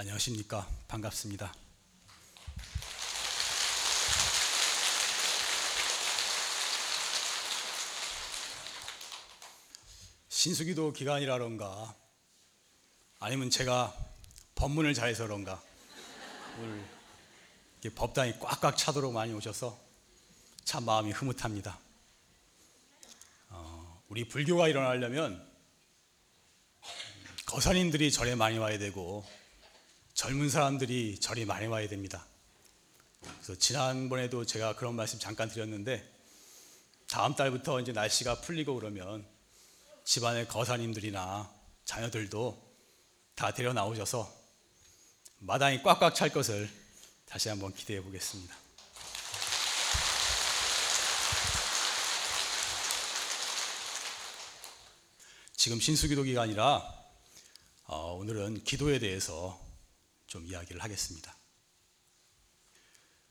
안녕하십니까. 반갑습니다. 신수기도 기간이라던가 아니면 제가 법문을 잘해서 그런가 오늘 법당이 꽉꽉 차도록 많이 오셔서 참 마음이 흐뭇합니다. 어, 우리 불교가 일어나려면 거사님들이 절에 많이 와야 되고 젊은 사람들이 절이 많이 와야 됩니다. 그래서 지난번에도 제가 그런 말씀 잠깐 드렸는데 다음 달부터 이제 날씨가 풀리고 그러면 집안의 거사님들이나 자녀들도 다 데려 나오셔서 마당이 꽉꽉 찰 것을 다시 한번 기대해 보겠습니다. 지금 신수기도 기간이라 어, 오늘은 기도에 대해서 좀 이야기를 하겠습니다.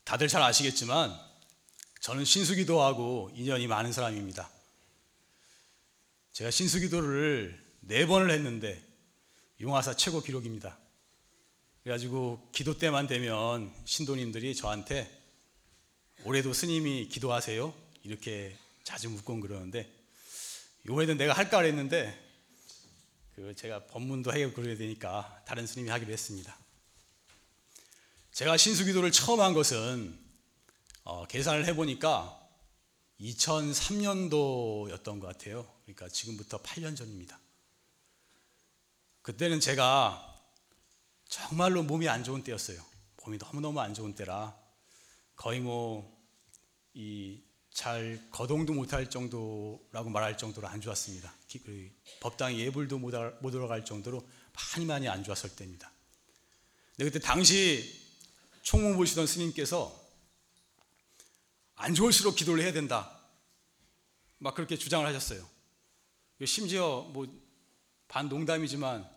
다들 잘 아시겠지만 저는 신수기도하고 인연이 많은 사람입니다. 제가 신수기도를 네 번을 했는데 용화사 최고 기록입니다. 그래가지고 기도 때만 되면 신도님들이 저한테 올해도 스님이 기도하세요 이렇게 자주 묻곤 그러는데 요번에는 내가 할까 그랬는데 그 제가 법문도 하고 그래야 되니까 다른 스님이 하기로 했습니다. 제가 신수기도를 처음 한 것은 어, 계산을 해보니까 2003년도였던 것 같아요. 그러니까 지금부터 8년 전입니다. 그때는 제가 정말로 몸이 안 좋은 때였어요. 몸이 너무너무 안 좋은 때라 거의 뭐 이 잘 거동도 못할 정도라고 말할 정도로 안 좋았습니다. 그 법당 예불도 못 들어갈 정도로 많이 많이 안 좋았을 때입니다. 근데 그때 당시 총무 보시던 스님께서 안 좋을수록 기도를 해야 된다. 막 그렇게 주장을 하셨어요. 심지어 뭐 반 농담이지만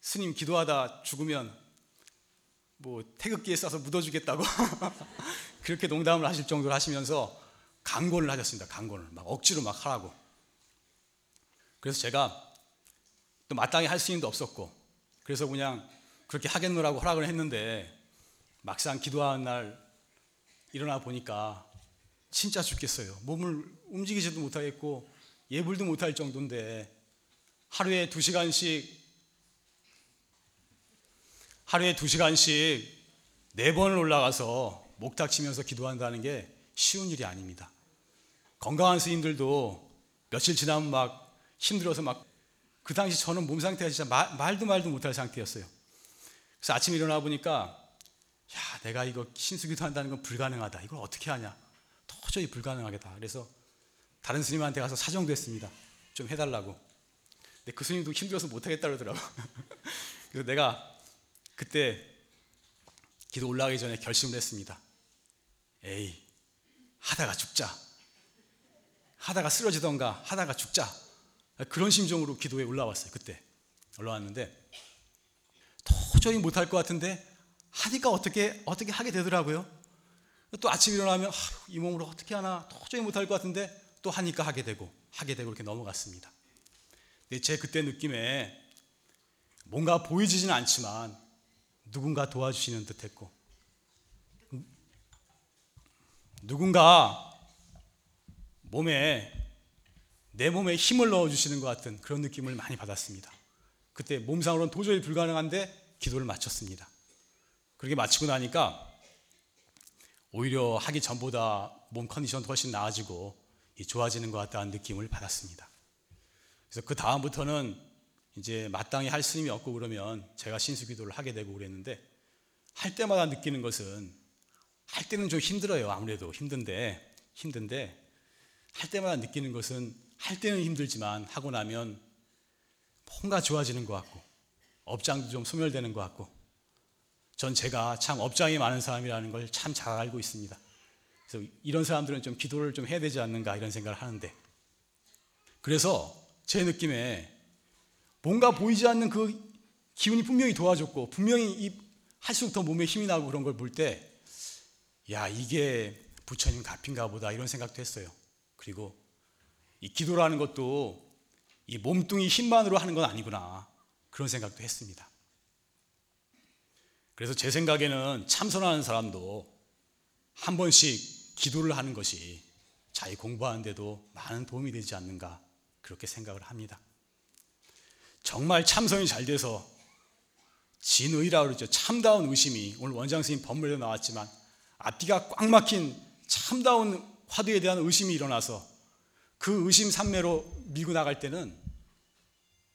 스님 기도하다 죽으면 뭐 태극기에 싸서 묻어주겠다고 그렇게 농담을 하실 정도로 하시면서 강권을 하셨습니다. 강권을 막 억지로 막 하라고. 그래서 제가 또 마땅히 할수 있는 도 없었고 그래서 그냥 그렇게 하겠노라고 허락을 했는데 막상 기도하는 날 일어나 보니까 진짜 죽겠어요. 몸을 움직이지도 못하겠고 예불도 못할 정도인데 하루에 두 시간씩 하루에 두 시간씩 네 번을 올라가서 목탁 치면서 기도한다는 게 쉬운 일이 아닙니다. 건강한 스님들도 며칠 지나면 막 힘들어서 막 그 당시 저는 몸 상태가 진짜 말, 말도 말도 못할 상태였어요. 그래서 아침에 일어나 보니까 야, 내가 이거 신수기도 한다는 건 불가능하다. 이걸 어떻게 하냐? 도저히 불가능하겠다. 그래서 다른 스님한테 가서 사정도 했습니다. 좀 해달라고. 근데 그 스님도 힘들어서 못하겠다 그러더라고. 그래서 내가 그때 기도 올라가기 전에 결심을 했습니다. 에이, 하다가 죽자. 하다가 쓰러지던가 하다가 죽자. 그런 심정으로 기도에 올라왔어요. 그때 올라왔는데 도저히 못할 것 같은데 하니까 어떻게 어떻게 하게 되더라고요. 또 아침 일어나면 아, 이 몸으로 어떻게 하나 도저히 못할 것 같은데 또 하니까 하게 되고 하게 되고 이렇게 넘어갔습니다. 제 그때 느낌에 뭔가 보이지는 않지만 누군가 도와주시는 듯했고 누군가 몸에 내 몸에 힘을 넣어 주시는 것 같은 그런 느낌을 많이 받았습니다. 그때 몸상으로는 도저히 불가능한데 기도를 마쳤습니다. 그렇게 마치고 나니까 오히려 하기 전보다 몸 컨디션도 훨씬 나아지고 좋아지는 것 같다는 느낌을 받았습니다. 그래서 그 다음부터는 이제 마땅히 할 스님이 없고 그러면 제가 신수 기도를 하게 되고 그랬는데 할 때마다 느끼는 것은 할 때는 좀 힘들어요. 아무래도 힘든데 힘든데 할 때마다 느끼는 것은 할 때는 힘들지만 하고 나면 뭔가 좋아지는 것 같고 업장도 좀 소멸되는 것 같고 전 제가 참 업장이 많은 사람이라는 걸 참 잘 알고 있습니다. 그래서 이런 사람들은 좀 기도를 좀 해야 되지 않는가 이런 생각을 하는데 그래서 제 느낌에 뭔가 보이지 않는 그 기운이 분명히 도와줬고 분명히 할수록 더 몸에 힘이 나고 그런 걸 볼 때 야 이게 부처님 값인가 보다 이런 생각도 했어요. 그리고 이 기도라는 것도 이 몸뚱이 힘만으로 하는 건 아니구나 그런 생각도 했습니다. 그래서 제 생각에는 참선하는 사람도 한 번씩 기도를 하는 것이 자기 공부하는데도 많은 도움이 되지 않는가 그렇게 생각을 합니다. 정말 참선이 잘 돼서 진의라 그러죠. 참다운 의심이 오늘 원장 선생님 법문에도 나왔지만 앞뒤가 꽉 막힌 참다운 화두에 대한 의심이 일어나서 그 의심 산매로 밀고 나갈 때는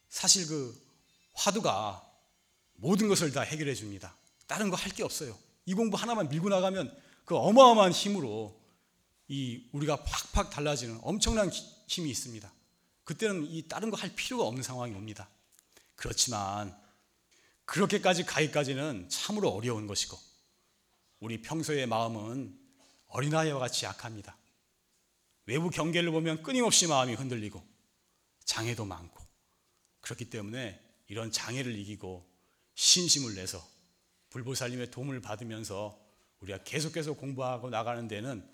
사실 그 화두가 모든 것을 다 해결해 줍니다. 다른 거 할 게 없어요. 이 공부 하나만 밀고 나가면 그 어마어마한 힘으로 이 우리가 팍팍 달라지는 엄청난 힘이 있습니다. 그때는 이 다른 거 할 필요가 없는 상황이 옵니다. 그렇지만 그렇게까지 가기까지는 참으로 어려운 것이고 우리 평소의 마음은 어린아이와 같이 약합니다. 외부 경계를 보면 끊임없이 마음이 흔들리고 장애도 많고 그렇기 때문에 이런 장애를 이기고 신심을 내서 불보살님의 도움을 받으면서 우리가 계속해서 공부하고 나가는 데는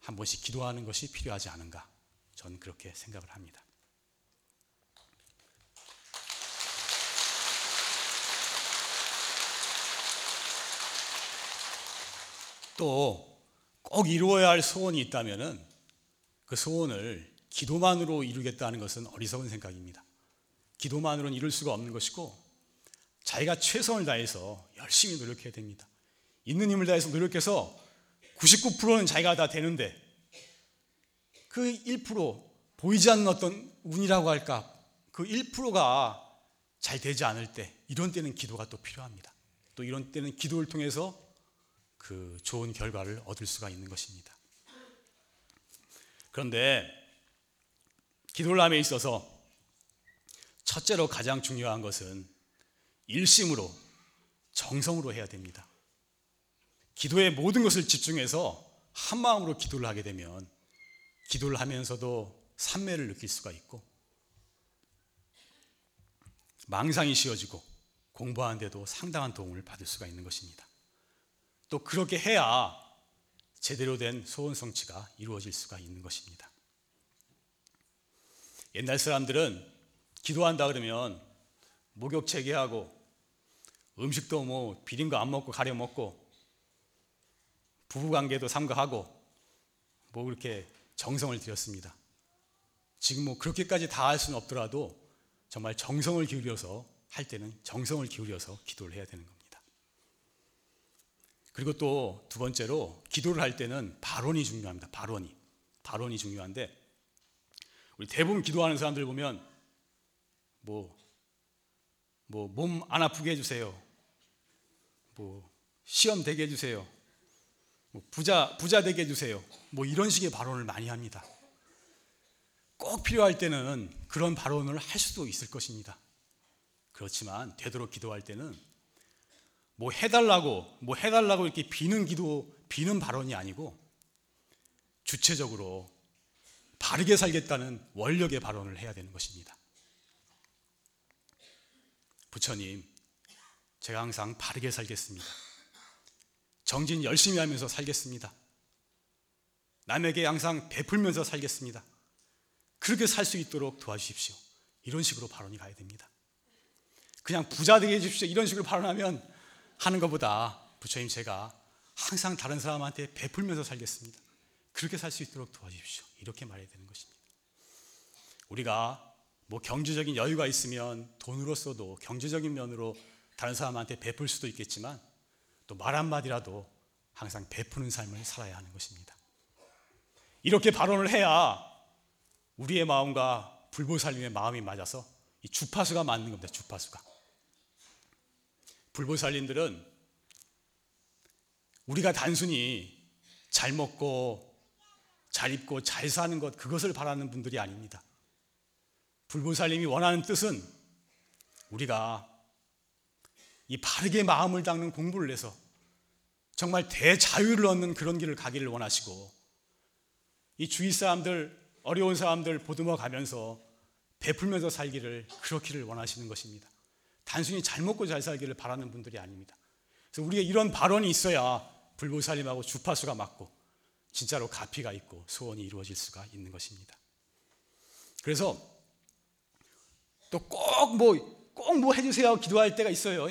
한 번씩 기도하는 것이 필요하지 않은가 저는 그렇게 생각을 합니다. 또 꼭 이루어야 할 소원이 있다면은 그 소원을 기도만으로 이루겠다는 것은 어리석은 생각입니다. 기도만으로는 이룰 수가 없는 것이고 자기가 최선을 다해서 열심히 노력해야 됩니다. 있는 힘을 다해서 노력해서 99%는 자기가 다 되는데 그 1% 보이지 않는 어떤 운이라고 할까 그 1%가 잘 되지 않을 때 이런 때는 기도가 또 필요합니다. 또 이런 때는 기도를 통해서 그 좋은 결과를 얻을 수가 있는 것입니다. 그런데 기도를 함에 있어서 첫째로 가장 중요한 것은 일심으로 정성으로 해야 됩니다. 기도에 모든 것을 집중해서 한 마음으로 기도를 하게 되면 기도를 하면서도 산매를 느낄 수가 있고 망상이 쉬어지고 공부하는데도 상당한 도움을 받을 수가 있는 것입니다. 또 그렇게 해야 제대로 된 소원 성취가 이루어질 수가 있는 것입니다. 옛날 사람들은 기도한다 그러면 목욕 체계하고 음식도 뭐 비린 거 안 먹고 가려 먹고 부부 관계도 삼가하고 뭐 그렇게 정성을 들였습니다. 지금 뭐 그렇게까지 다 할 수는 없더라도 정말 정성을 기울여서 할 때는 정성을 기울여서 기도를 해야 되는 겁니다. 그리고 또 두 번째로 기도를 할 때는 발언이 중요합니다. 발언이. 발언이 중요한데 우리 대부분 기도하는 사람들 보면 뭐, 뭐, 몸 안 아프게 해주세요. 뭐, 시험 되게 해주세요. 뭐 부자, 부자 되게 해주세요. 뭐 이런 식의 발언을 많이 합니다. 꼭 필요할 때는 그런 발언을 할 수도 있을 것입니다. 그렇지만 되도록 기도할 때는 뭐 해달라고, 뭐 해달라고 이렇게 비는 기도, 비는 발언이 아니고 주체적으로 바르게 살겠다는 원력의 발언을 해야 되는 것입니다. 부처님, 제가 항상 바르게 살겠습니다. 정진 열심히 하면서 살겠습니다. 남에게 항상 베풀면서 살겠습니다. 그렇게 살 수 있도록 도와주십시오. 이런 식으로 발언이 가야 됩니다. 그냥 부자 되게 해주십시오. 이런 식으로 발언하면 하는 것보다 부처님 제가 항상 다른 사람한테 베풀면서 살겠습니다. 그렇게 살 수 있도록 도와주십시오. 이렇게 말해야 되는 것입니다. 우리가 뭐 경제적인 여유가 있으면 돈으로 써도 경제적인 면으로 다른 사람한테 베풀 수도 있겠지만 또 말 한마디라도 항상 베푸는 삶을 살아야 하는 것입니다. 이렇게 발언을 해야 우리의 마음과 불보살님의 마음이 맞아서 이 주파수가 맞는 겁니다. 주파수가. 불보살님들은 우리가 단순히 잘 먹고 잘 입고 잘 사는 것 그것을 바라는 분들이 아닙니다. 불보살님이 원하는 뜻은 우리가 이 바르게 마음을 닦는 공부를 해서 정말 대자유를 얻는 그런 길을 가기를 원하시고 이 주위 사람들 어려운 사람들 보듬어 가면서 베풀면서 살기를 그렇기를 원하시는 것입니다. 단순히 잘 먹고 잘 살기를 바라는 분들이 아닙니다. 그래서 우리가 이런 발언이 있어야 불보살님하고 주파수가 맞고 진짜로 가피가 있고 소원이 이루어질 수가 있는 것입니다. 그래서 또 꼭 뭐, 꼭뭐 해주세요 기도할 때가 있어요.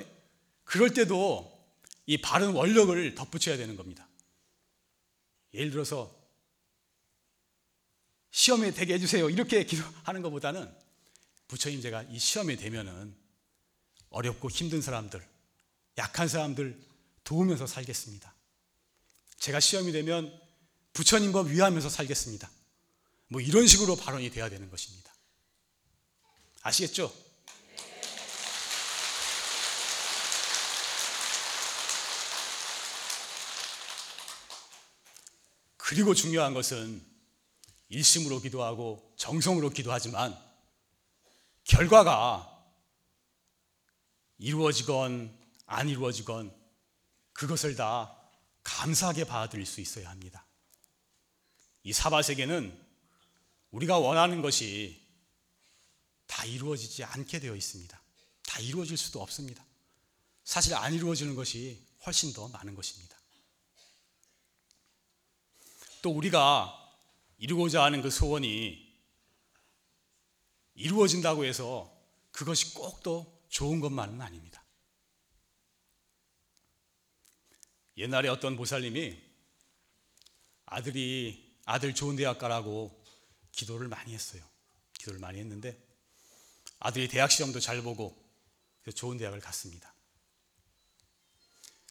그럴 때도 이 바른 원력을 덧붙여야 되는 겁니다. 예를 들어서 시험에 되게 해주세요. 이렇게 기도하는 것보다는 부처님 제가 이 시험에 되면은 어렵고 힘든 사람들, 약한 사람들 도우면서 살겠습니다. 제가 시험이 되면 부처님과 위하면서 살겠습니다. 뭐 이런 식으로 발언이 돼야 되는 것입니다. 아시겠죠? 그리고 중요한 것은 일심으로 기도하고 정성으로 기도하지만 결과가 이루어지건 안 이루어지건 그것을 다 감사하게 받아들일 수 있어야 합니다. 이 사바세계는 우리가 원하는 것이 다 이루어지지 않게 되어 있습니다. 다 이루어질 수도 없습니다. 사실 안 이루어지는 것이 훨씬 더 많은 것입니다. 또 우리가 이루고자 하는 그 소원이 이루어진다고 해서 그것이 꼭 또 좋은 것만은 아닙니다. 옛날에 어떤 보살님이 아들이 아들 좋은 대학 가라고 기도를 많이 했어요. 기도를 많이 했는데 아들이 대학 시험도 잘 보고 좋은 대학을 갔습니다.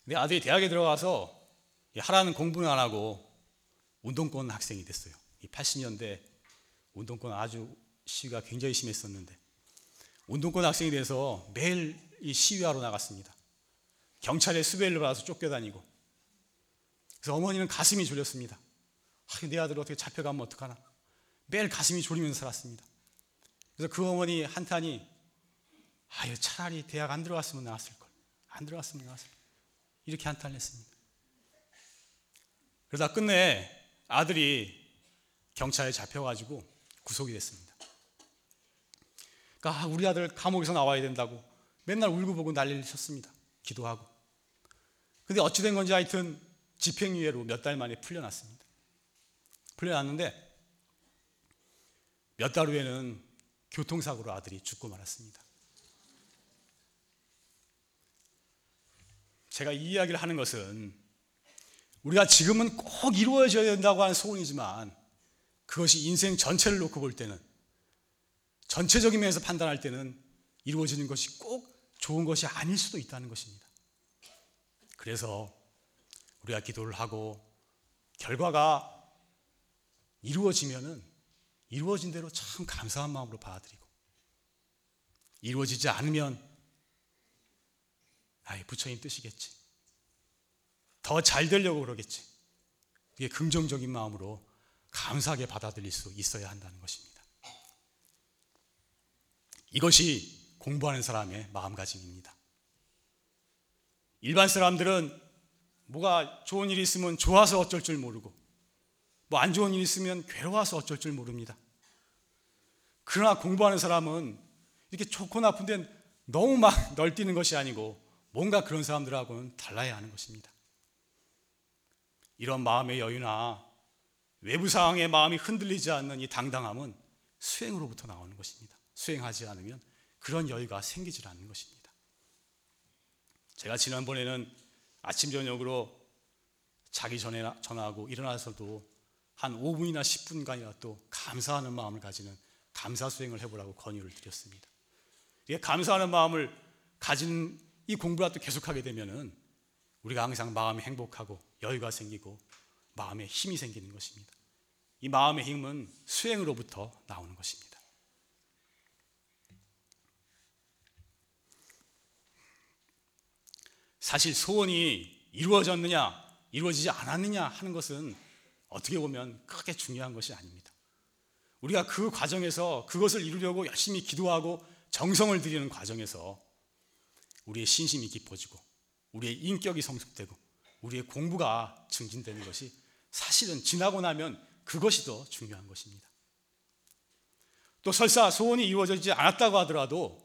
근데 아들이 대학에 들어가서 하라는 공부는 안 하고 운동권 학생이 됐어요. 80년대 운동권 아주 시위가 굉장히 심했었는데 운동권 학생이 돼서 매일 이 시위하러 나갔습니다. 경찰에 수배를 받아서 쫓겨다니고 그래서 어머니는 가슴이 졸렸습니다. 아, 내 아들 어떻게 잡혀가면 어떡하나 매일 가슴이 졸이면서 살았습니다. 그래서 그 어머니 한탄이 아유 차라리 대학 안 들어갔으면 나왔을 걸. 안 들어갔으면 나왔을 걸. 이렇게 한탄을 했습니다. 그러다 끝내 아들이 경찰에 잡혀가지고 구속이 됐습니다. 그러니까 우리 아들 감옥에서 나와야 된다고 맨날 울고 보고 난리를 쳤습니다. 기도하고. 근데 어찌 된 건지 하여튼 집행유예로 몇 달 만에 풀려났습니다. 풀려났는데 몇 달 후에는 교통사고로 아들이 죽고 말았습니다. 제가 이 이야기를 하는 것은 우리가 지금은 꼭 이루어져야 된다고 하는 소원이지만 그것이 인생 전체를 놓고 볼 때는 전체적인 면에서 판단할 때는 이루어지는 것이 꼭 좋은 것이 아닐 수도 있다는 것입니다. 그래서 우리가 기도를 하고 결과가 이루어지면은 이루어진 대로 참 감사한 마음으로 받아들이고 이루어지지 않으면 아이 부처님 뜻이겠지. 더 잘 되려고 그러겠지. 이게 긍정적인 마음으로 감사하게 받아들일 수 있어야 한다는 것입니다. 이것이 공부하는 사람의 마음가짐입니다. 일반 사람들은 뭐가 좋은 일이 있으면 좋아서 어쩔 줄 모르고 뭐 안 좋은 일이 있으면 괴로워서 어쩔 줄 모릅니다. 그러나 공부하는 사람은 이렇게 좋고 나쁜데 너무 막 널뛰는 것이 아니고 뭔가 그런 사람들하고는 달라야 하는 것입니다. 이런 마음의 여유나 외부 상황에 마음이 흔들리지 않는 이 당당함은 수행으로부터 나오는 것입니다. 수행하지 않으면 그런 여유가 생기질 않는 것입니다. 제가 지난번에는 아침 저녁으로 자기 전에 전화하고 일어나서도 한 5분이나 10분간이나 또 감사하는 마음을 가지는 감사 수행을 해보라고 권유를 드렸습니다. 이게 감사하는 마음을 가진 이 공부를 또 계속하게 되면은 우리가 항상 마음이 행복하고 여유가 생기고 마음에 힘이 생기는 것입니다. 이 마음의 힘은 수행으로부터 나오는 것입니다. 사실 소원이 이루어졌느냐, 이루어지지 않았느냐 하는 것은 어떻게 보면 크게 중요한 것이 아닙니다. 우리가 그 과정에서 그것을 이루려고 열심히 기도하고 정성을 들이는 과정에서 우리의 신심이 깊어지고 우리의 인격이 성숙되고 우리의 공부가 증진되는 것이 사실은 지나고 나면 그것이 더 중요한 것입니다. 또 설사 소원이 이루어지지 않았다고 하더라도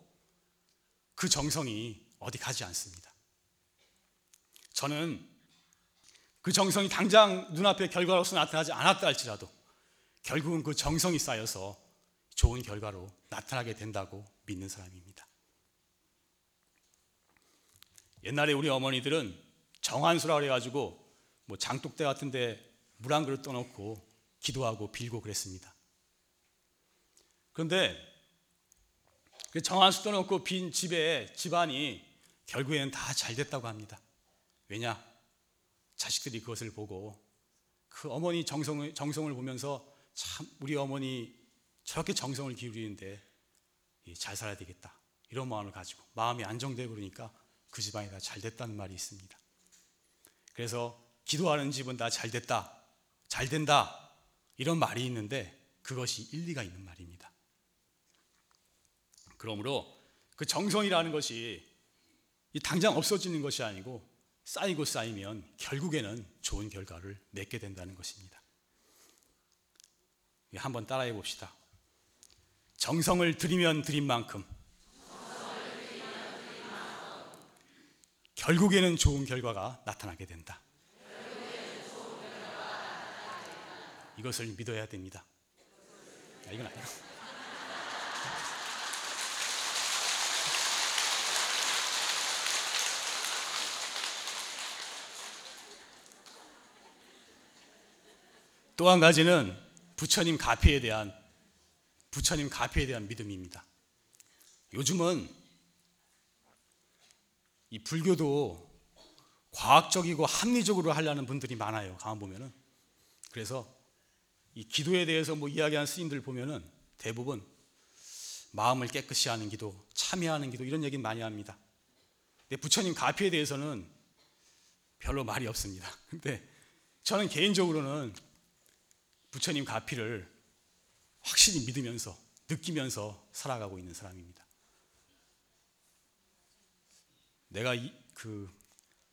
그 정성이 어디 가지 않습니다. 저는 그 정성이 당장 눈앞에 결과로서 나타나지 않았다 할지라도 결국은 그 정성이 쌓여서 좋은 결과로 나타나게 된다고 믿는 사람입니다. 옛날에 우리 어머니들은 정한수라 그래가지고 뭐 장독대 같은데 물 한 그릇 떠놓고 기도하고 빌고 그랬습니다. 그런데 그 정한수 떠놓고 빈 집에 집안이 결국에는 다 잘 됐다고 합니다. 왜냐? 자식들이 그것을 보고 그 어머니 정성을, 정성을 보면서 참 우리 어머니 저렇게 정성을 기울이는데 잘 살아야 되겠다. 이런 마음을 가지고 마음이 안정되고 그러니까 그 집안이 다 잘 됐다는 말이 있습니다. 그래서 기도하는 집은 다 잘 됐다. 잘 된다. 이런 말이 있는데 그것이 일리가 있는 말입니다. 그러므로 그 정성이라는 것이 당장 없어지는 것이 아니고 쌓이고 쌓이면 결국에는 좋은 결과를 맺게 된다는 것입니다. 한번 따라해 봅시다. 정성을 들이면 들인 만큼 결국에는 좋은 결과가 나타나게 된다. 이것을 믿어야 됩니다. 아, 이건 아니야. 또 한 가지는 부처님 가피에 대한 부처님 가피에 대한 믿음입니다. 요즘은 이 불교도 과학적이고 합리적으로 하려는 분들이 많아요. 가만 보면은. 그래서 이 기도에 대해서 뭐 이야기하는 스님들 보면은 대부분 마음을 깨끗이 하는 기도, 참여하는 기도 이런 얘기는 많이 합니다. 근데 부처님 가피에 대해서는 별로 말이 없습니다. 근데 저는 개인적으로는 부처님 가피를 확실히 믿으면서 느끼면서 살아가고 있는 사람입니다. 내가 이, 그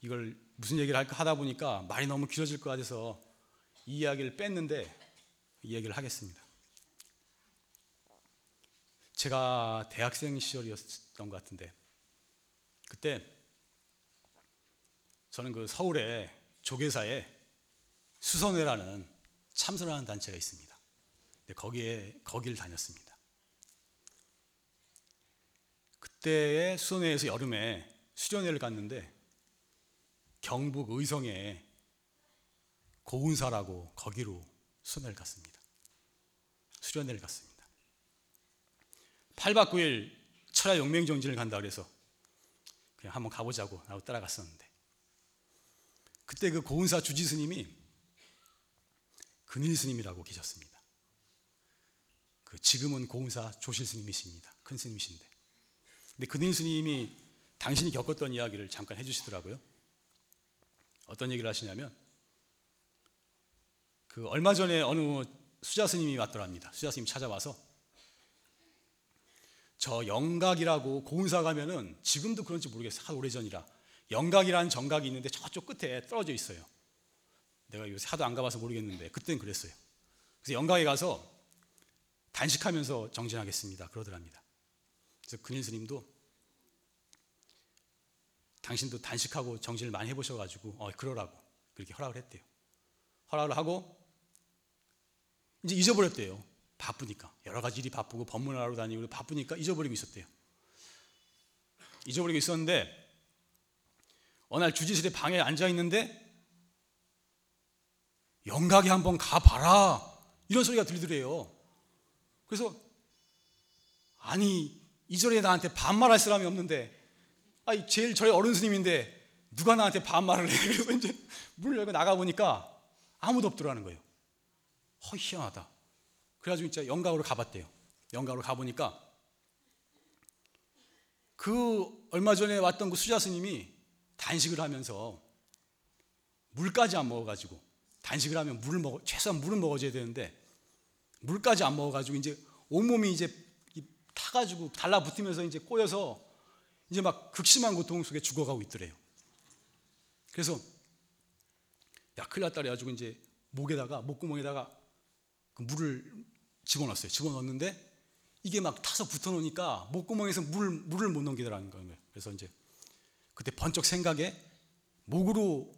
이걸 무슨 얘기를 할까 하다 보니까 말이 너무 길어질 것 같아서 이 이야기를 뺐는데 이 얘기를 하겠습니다. 제가 대학생 시절이었던 것 같은데 그때 저는 그 서울에 조계사에 수선회라는 참선하는 단체가 있습니다. 거기에 거기를 다녔습니다. 그때의 수선회에서 여름에 수련회를 갔는데 경북 의성에 고운사라고 거기로 수련회를 갔습니다. 수련회를 갔습니다. 8박 9일 철야 용맹정진을 간다 그래서 그냥 한번 가보자고 나고 따라갔었는데 그때 그 고운사 주지 스님이 근일 스님이라고 계셨습니다. 그 지금은 고운사 조실 스님이십니다. 큰 스님이신데. 근데 근일 스님이 당신이 겪었던 이야기를 잠깐 해주시더라고요. 어떤 얘기를 하시냐면 그 얼마 전에 어느 수자 스님이 왔더랍니다. 수자 스님 찾아와서 저 영각이라고 고운사 가면은 지금도 그런지 모르겠어요. 하도 오래전이라 영각이라는 정각이 있는데 저쪽 끝에 떨어져 있어요. 내가 요새 하도 안 가봐서 모르겠는데 그때는 그랬어요. 그래서 영각에 가서 단식하면서 정진하겠습니다. 그러더랍니다. 그래서 근일 스님도 당신도 단식하고 정진을 많이 해보셔가지고 어 그러라고 그렇게 허락을 했대요. 허락을 하고 이제 잊어버렸대요. 바쁘니까 여러 가지 일이 바쁘고 법문하러 다니고 바쁘니까 잊어버리고 있었대요. 잊어버리고 있었는데 어느 날 주지실에 방에 앉아 있는데 영각에 한번 가봐라 이런 소리가 들리더래요. 그래서 아니 이 절에 나한테 반말할 사람이 없는데 아니 제일 저희 어른 스님인데 누가 나한테 반말을 해? 그래서 이제 문을 열고 나가 보니까 아무도 없더라는 거예요. 허 희한하다. 그래가지고 진짜 영각으로 가봤대요. 영각으로 가보니까 그 얼마 전에 왔던 그 수자 스님이 단식을 하면서 물까지 안 먹어가지고 단식을 하면 물을 먹어 최소한 물을 먹어줘야 되는데 물까지 안 먹어가지고 이제 온몸이 이제 타가지고 달라붙으면서 이제 꼬여서 이제 막 극심한 고통 속에 죽어가고 있더래요. 그래서 야 큰일 났다 그래가지고 이제 목에다가 목구멍에다가 그 물을 집어넣었어요. 집어넣었는데 이게 막 타서 붙어놓으니까 목구멍에서 물, 물을 못 넘기더라는 거예요. 그래서 이제 그때 번쩍 생각에 목으로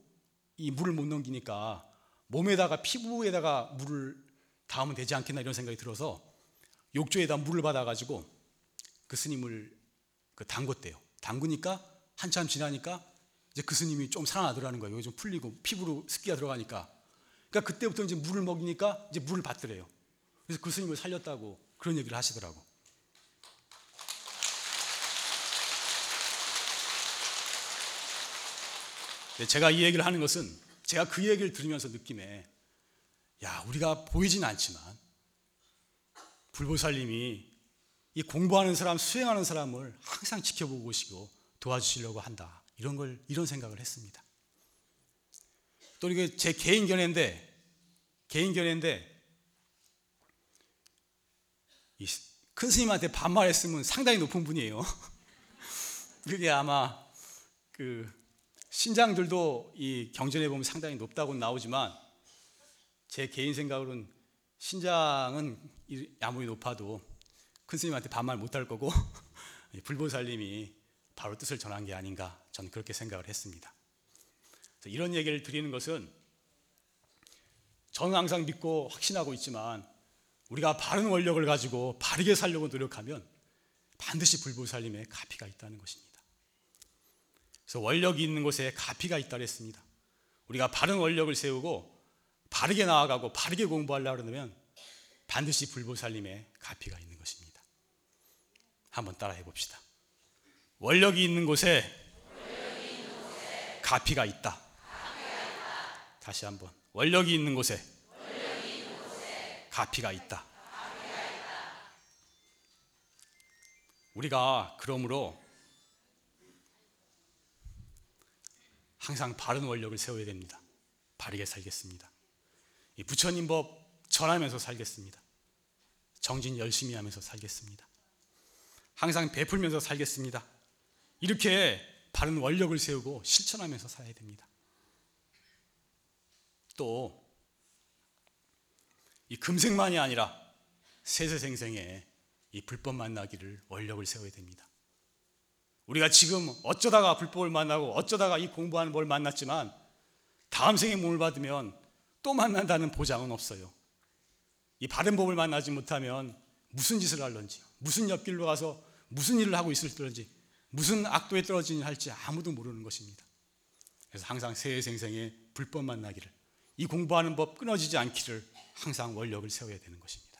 이 물을 못 넘기니까 몸에다가 피부에다가 물을 닿으면 되지 않겠나 이런 생각이 들어서 욕조에다 물을 받아가지고 그 스님을 그 담궜대요. 담그니까 한참 지나니까 이제 그 스님이 좀 살아나더라는 거예요. 좀 풀리고 피부로 습기가 들어가니까. 그러니까 그때부터 이제 물을 먹이니까 이제 물을 받더래요. 그래서 그 스님을 살렸다고 그런 얘기를 하시더라고. 제가 이 얘기를 하는 것은 제가 그 얘기를 들으면서 느낌에 야 우리가 보이진 않지만 불보살님이 이 공부하는 사람, 수행하는 사람을 항상 지켜보고 계시고 도와주시려고 한다. 이런 걸 이런 생각을 했습니다. 또 이게 제 개인 견해인데 개인 견해인데 큰 스님한테 반말했으면 상당히 높은 분이에요. 그게 아마 그 신장들도 이 경전에 보면 상당히 높다고 나오지만 제 개인 생각으로는 신장은 아무리 높아도 큰 스님한테 반말 못할 거고 불보살님이 바로 뜻을 전한 게 아닌가 저는 그렇게 생각을 했습니다. 이런 얘기를 드리는 것은 저는 항상 믿고 확신하고 있지만 우리가 바른 원력을 가지고 바르게 살려고 노력하면 반드시 불보살님의 가피가 있다는 것입니다. 그래서 원력이 있는 곳에 가피가 있다 그랬습니다. 우리가 바른 원력을 세우고 바르게 나아가고 바르게 공부하려고 그러면 반드시 불보살님의 가피가 있는 것입니다. 한번 따라해 봅시다. 원력이 있는 곳에 가피가 있다. 다시 한번. 원력이 있는 곳에 가피가 있다. 우리가 그러므로 항상 바른 원력을 세워야 됩니다. 바르게 살겠습니다. 이 부처님 법 전하면서 살겠습니다. 정진 열심히 하면서 살겠습니다. 항상 베풀면서 살겠습니다. 이렇게 바른 원력을 세우고 실천하면서 살아야 됩니다. 또, 이 금생만이 아니라 세세생생에 이 불법 만나기를 원력을 세워야 됩니다. 우리가 지금 어쩌다가 불법을 만나고 어쩌다가 이 공부하는 뭘 만났지만 다음 생에 몸을 받으면 또 만난다는 보장은 없어요. 이 바른 법을 만나지 못하면 무슨 짓을 할런지, 무슨 옆길로 가서 무슨 일을 하고 있을런지, 무슨 악도에 떨어지니 할지 아무도 모르는 것입니다. 그래서 항상 세생생의 불법 만나기를, 이 공부하는 법 끊어지지 않기를 항상 원력을 세워야 되는 것입니다.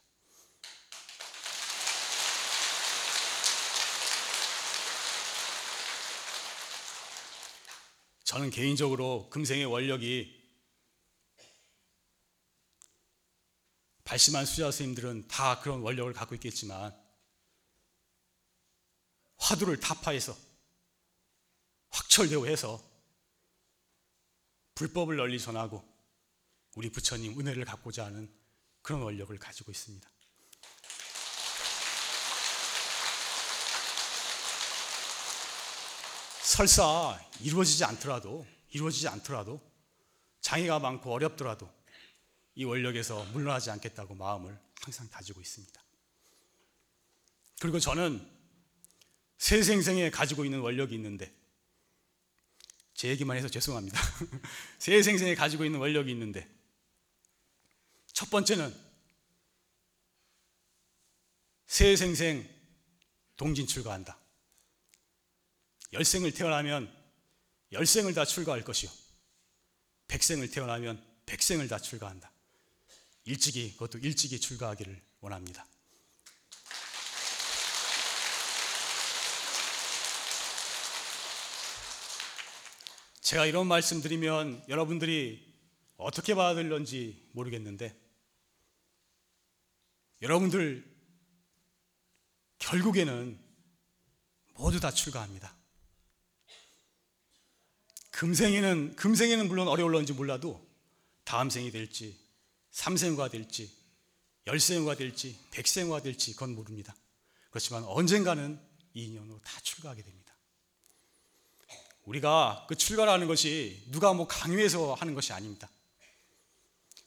저는 개인적으로 금생의 원력이 발심한 수자 스님들은 다 그런 원력을 갖고 있겠지만 화두를 타파해서 확철대오 해서 불법을 널리 전하고 우리 부처님 은혜를 갖고자 하는 그런 원력을 가지고 있습니다. 설사 이루어지지 않더라도 이루어지지 않더라도 장애가 많고 어렵더라도 이 원력에서 물러나지 않겠다고 마음을 항상 다지고 있습니다. 그리고 저는 세생생에 가지고 있는 원력이 있는데 제 얘기만 해서 죄송합니다. 세생생에 가지고 있는 원력이 있는데 첫 번째는 세생생 동진 출가한다. 열생을 태어나면 열생을 다 출가할 것이요. 백생을 태어나면 백생을 다 출가한다. 일찍이 그것도 일찍이 출가하기를 원합니다. 제가 이런 말씀 드리면 여러분들이 어떻게 받아들는지 모르겠는데 여러분들 결국에는 모두 다 출가합니다. 금생에는 금생에는 물론 어려울런지 몰라도 다음 생이 될지 삼생후가 될지 열생후가 될지 백생후가 될지 그건 모릅니다. 그렇지만 언젠가는 이 인연으로 다 출가하게 됩니다. 우리가 그 출가라는 것이 누가 뭐 강요해서 하는 것이 아닙니다.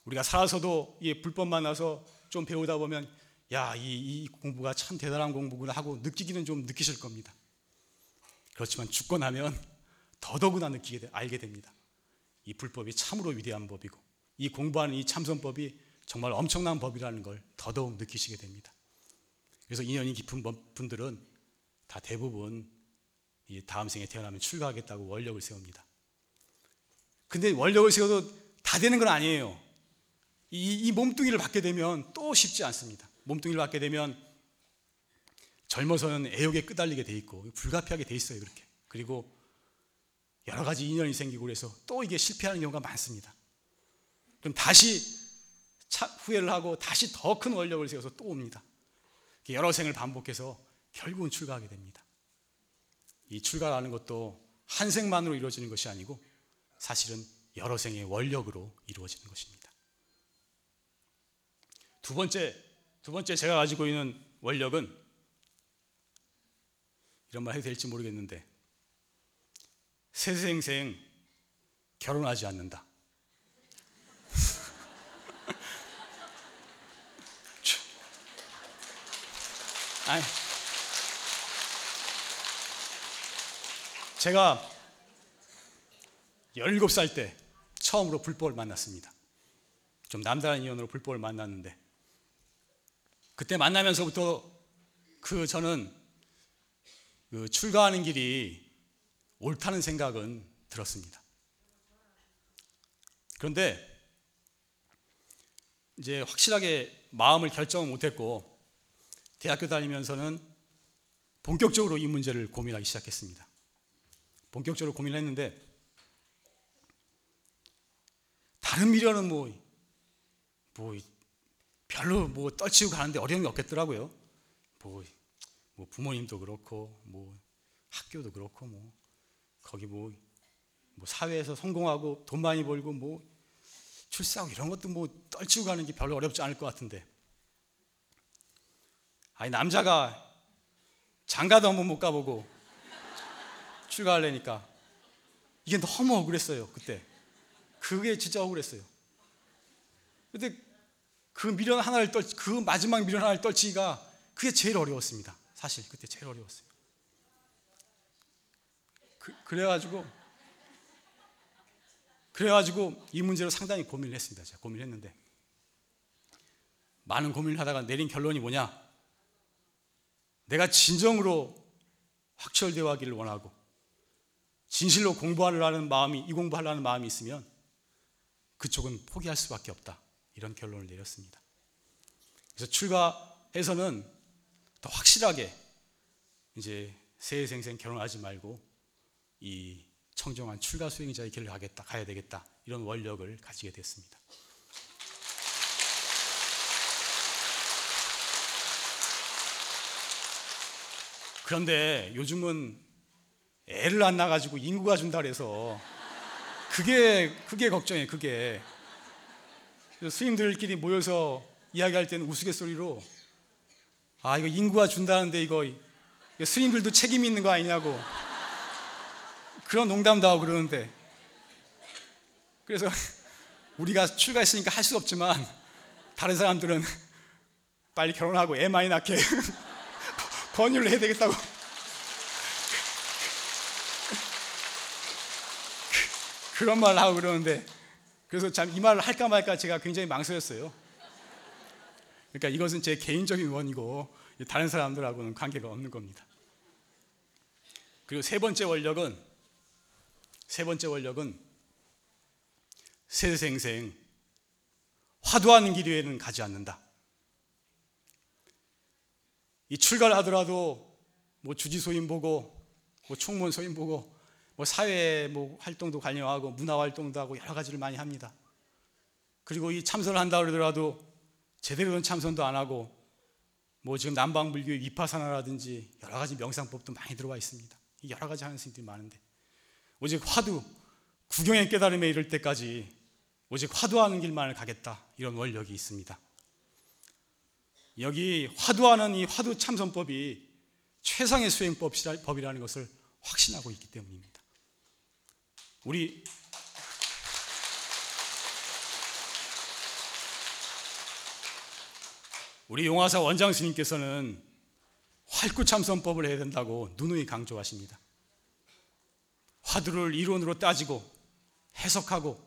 우리가 살아서도 이 불법 만나서 좀 배우다 보면 야, 이, 이 공부가 참 대단한 공부구나 하고 느끼기는 좀 느끼실 겁니다. 그렇지만 죽고 나면 더더구나 느끼게 돼, 알게 됩니다. 이 불법이 참으로 위대한 법이고 이 공부하는 이 참선법이 정말 엄청난 법이라는 걸 더더욱 느끼시게 됩니다. 그래서 인연이 깊은 분들은 다 대부분 이 다음 생에 태어나면 출가하겠다고 원력을 세웁니다. 근데 원력을 세워도 다 되는 건 아니에요. 이, 이 몸뚱이를 받게 되면 또 쉽지 않습니다. 몸뚱이를 받게 되면 젊어서는 애욕에 끄달리게 돼 있고 불가피하게 돼 있어요 그렇게. 그리고 여러 가지 인연이 생기고 그래서 또 이게 실패하는 경우가 많습니다. 그럼 다시 후회를 하고 다시 더 큰 원력을 세워서 또 옵니다. 여러 생을 반복해서 결국은 출가하게 됩니다. 이 출가라는 것도 한 생만으로 이루어지는 것이 아니고 사실은 여러 생의 원력으로 이루어지는 것입니다. 두 번째, 두 번째 제가 가지고 있는 원력은 이런 말 해도 될지 모르겠는데 세생생 결혼하지 않는다. 아니, 제가 17살 때 처음으로 불법을 만났습니다. 좀 남다른 인연으로 불법을 만났는데 그때 만나면서부터 그 저는 그 출가하는 길이 옳다는 생각은 들었습니다. 그런데 이제 확실하게 마음을 결정을 못했고 대학교 다니면서는 본격적으로 이 문제를 고민하기 시작했습니다. 본격적으로 고민을 했는데 다른 미련은 뭐, 뭐 별로 뭐 떨치고 가는데 어려움이 없겠더라고요. 뭐, 뭐 부모님도 그렇고 뭐 학교도 그렇고 뭐 거기 뭐, 뭐 사회에서 성공하고 돈 많이 벌고 뭐 출세하고 이런 것도 뭐 떨치고 가는 게 별로 어렵지 않을 것 같은데 아니 남자가 장가도 한번 못 가보고 출가하려니까 이게 너무 억울했어요 그때 그게 진짜 억울했어요 근데 그 미련 하나를 떨, 그 마지막 미련 하나를 떨치기가 그게 제일 어려웠습니다. 사실 그때 제일 어려웠어요. 그, 그래가지고 그래가지고 이 문제로 상당히 고민을 했습니다. 제가 고민을 했는데 많은 고민을 하다가 내린 결론이 뭐냐? 내가 진정으로 확철대화하기를 원하고 진실로 공부하려는 마음이 이 공부하려는 마음이 있으면 그쪽은 포기할 수밖에 없다. 이런 결론을 내렸습니다. 그래서 출가해서는 더 확실하게 이제 세생생 결혼하지 말고 이 청정한 출가 수행자의 길을 가겠다, 가야 되겠다 이런 원력을 가지게 됐습니다. 그런데 요즘은 애를 안 낳아가지고 인구가 준다 그래서. 그게 그게 걱정이에요. 그게. 스님들끼리 모여서 이야기할 때는 우스갯소리로 아 이거 인구가 준다는데 이거, 스님들도 책임 있는 거 아니냐고. 그런 농담도 하고 그러는데. 그래서 우리가 출가했으니까 할 수 없지만 다른 사람들은 빨리 결혼하고 애 많이 낳게 권유를 해야 되겠다고 그런 말을 하고 그러는데 그래서 참 이 말을 할까 말까 제가 굉장히 망설였어요. 그러니까 이것은 제 개인적인 원이고 다른 사람들하고는 관계가 없는 겁니다. 그리고 세 번째 원력은 세 번째 원력은 세생생 화두하는 길 위에는 가지 않는다. 이 출가를 하더라도 뭐 주지 소임 보고 뭐 총무원 소임 보고 뭐 사회 뭐 활동도 관여하고 문화 활동도 하고 여러 가지를 많이 합니다. 그리고 이 참선을 한다 그러더라도 제대로 된 참선도 안 하고 뭐 지금 남방불교의 위파사나라든지 여러 가지 명상법도 많이 들어와 있습니다. 여러 가지 하는 스님들이 많은데 오직 화두 구경의 깨달음에 이를 때까지 오직 화두하는 길만을 가겠다 이런 원력이 있습니다. 여기 화두하는 이 화두 참선법이 최상의 수행법이라는 것을 확신하고 있기 때문입니다. 우리 우리 용화사 원장 스님께서는 활구참선법을 해야 된다고 누누이 강조하십니다. 화두를 이론으로 따지고 해석하고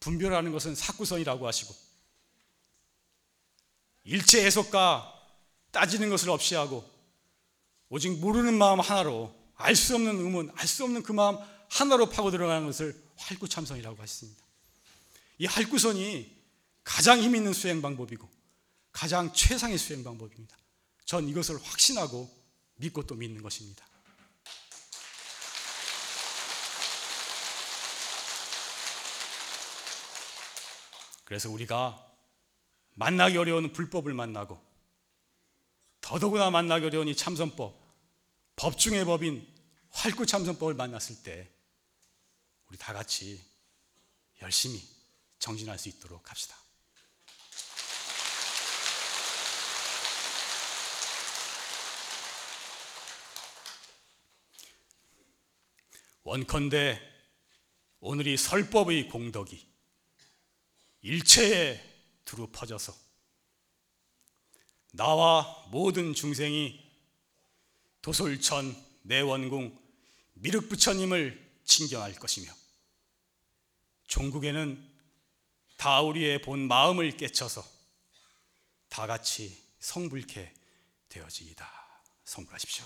분별하는 것은 사구선이라고 하시고 일체 해석과 따지는 것을 없이 하고 오직 모르는 마음 하나로 알 수 없는 의문, 알 수 없는 그 마음 하나로 파고 들어가는 것을 활구참선이라고 하십니다. 이 활구선이 가장 힘 있는 수행 방법이고 가장 최상의 수행 방법입니다. 전 이것을 확신하고 믿고 또 믿는 것입니다. 그래서 우리가 만나기 어려운 불법을 만나고 더더구나 만나기 어려운 이 참선법, 법 중의 법인 활구참선법을 만났을 때 우리 다 같이 열심히 정진할 수 있도록 합시다. 원컨대 오늘이 설법의 공덕이 일체에 두루 퍼져서 나와 모든 중생이 도솔천 내원궁 미륵부처님을 친경할 것이며 종국에는 다 우리의 본 마음을 깨쳐서 다 같이 성불케 되어지이다. 성불하십시오.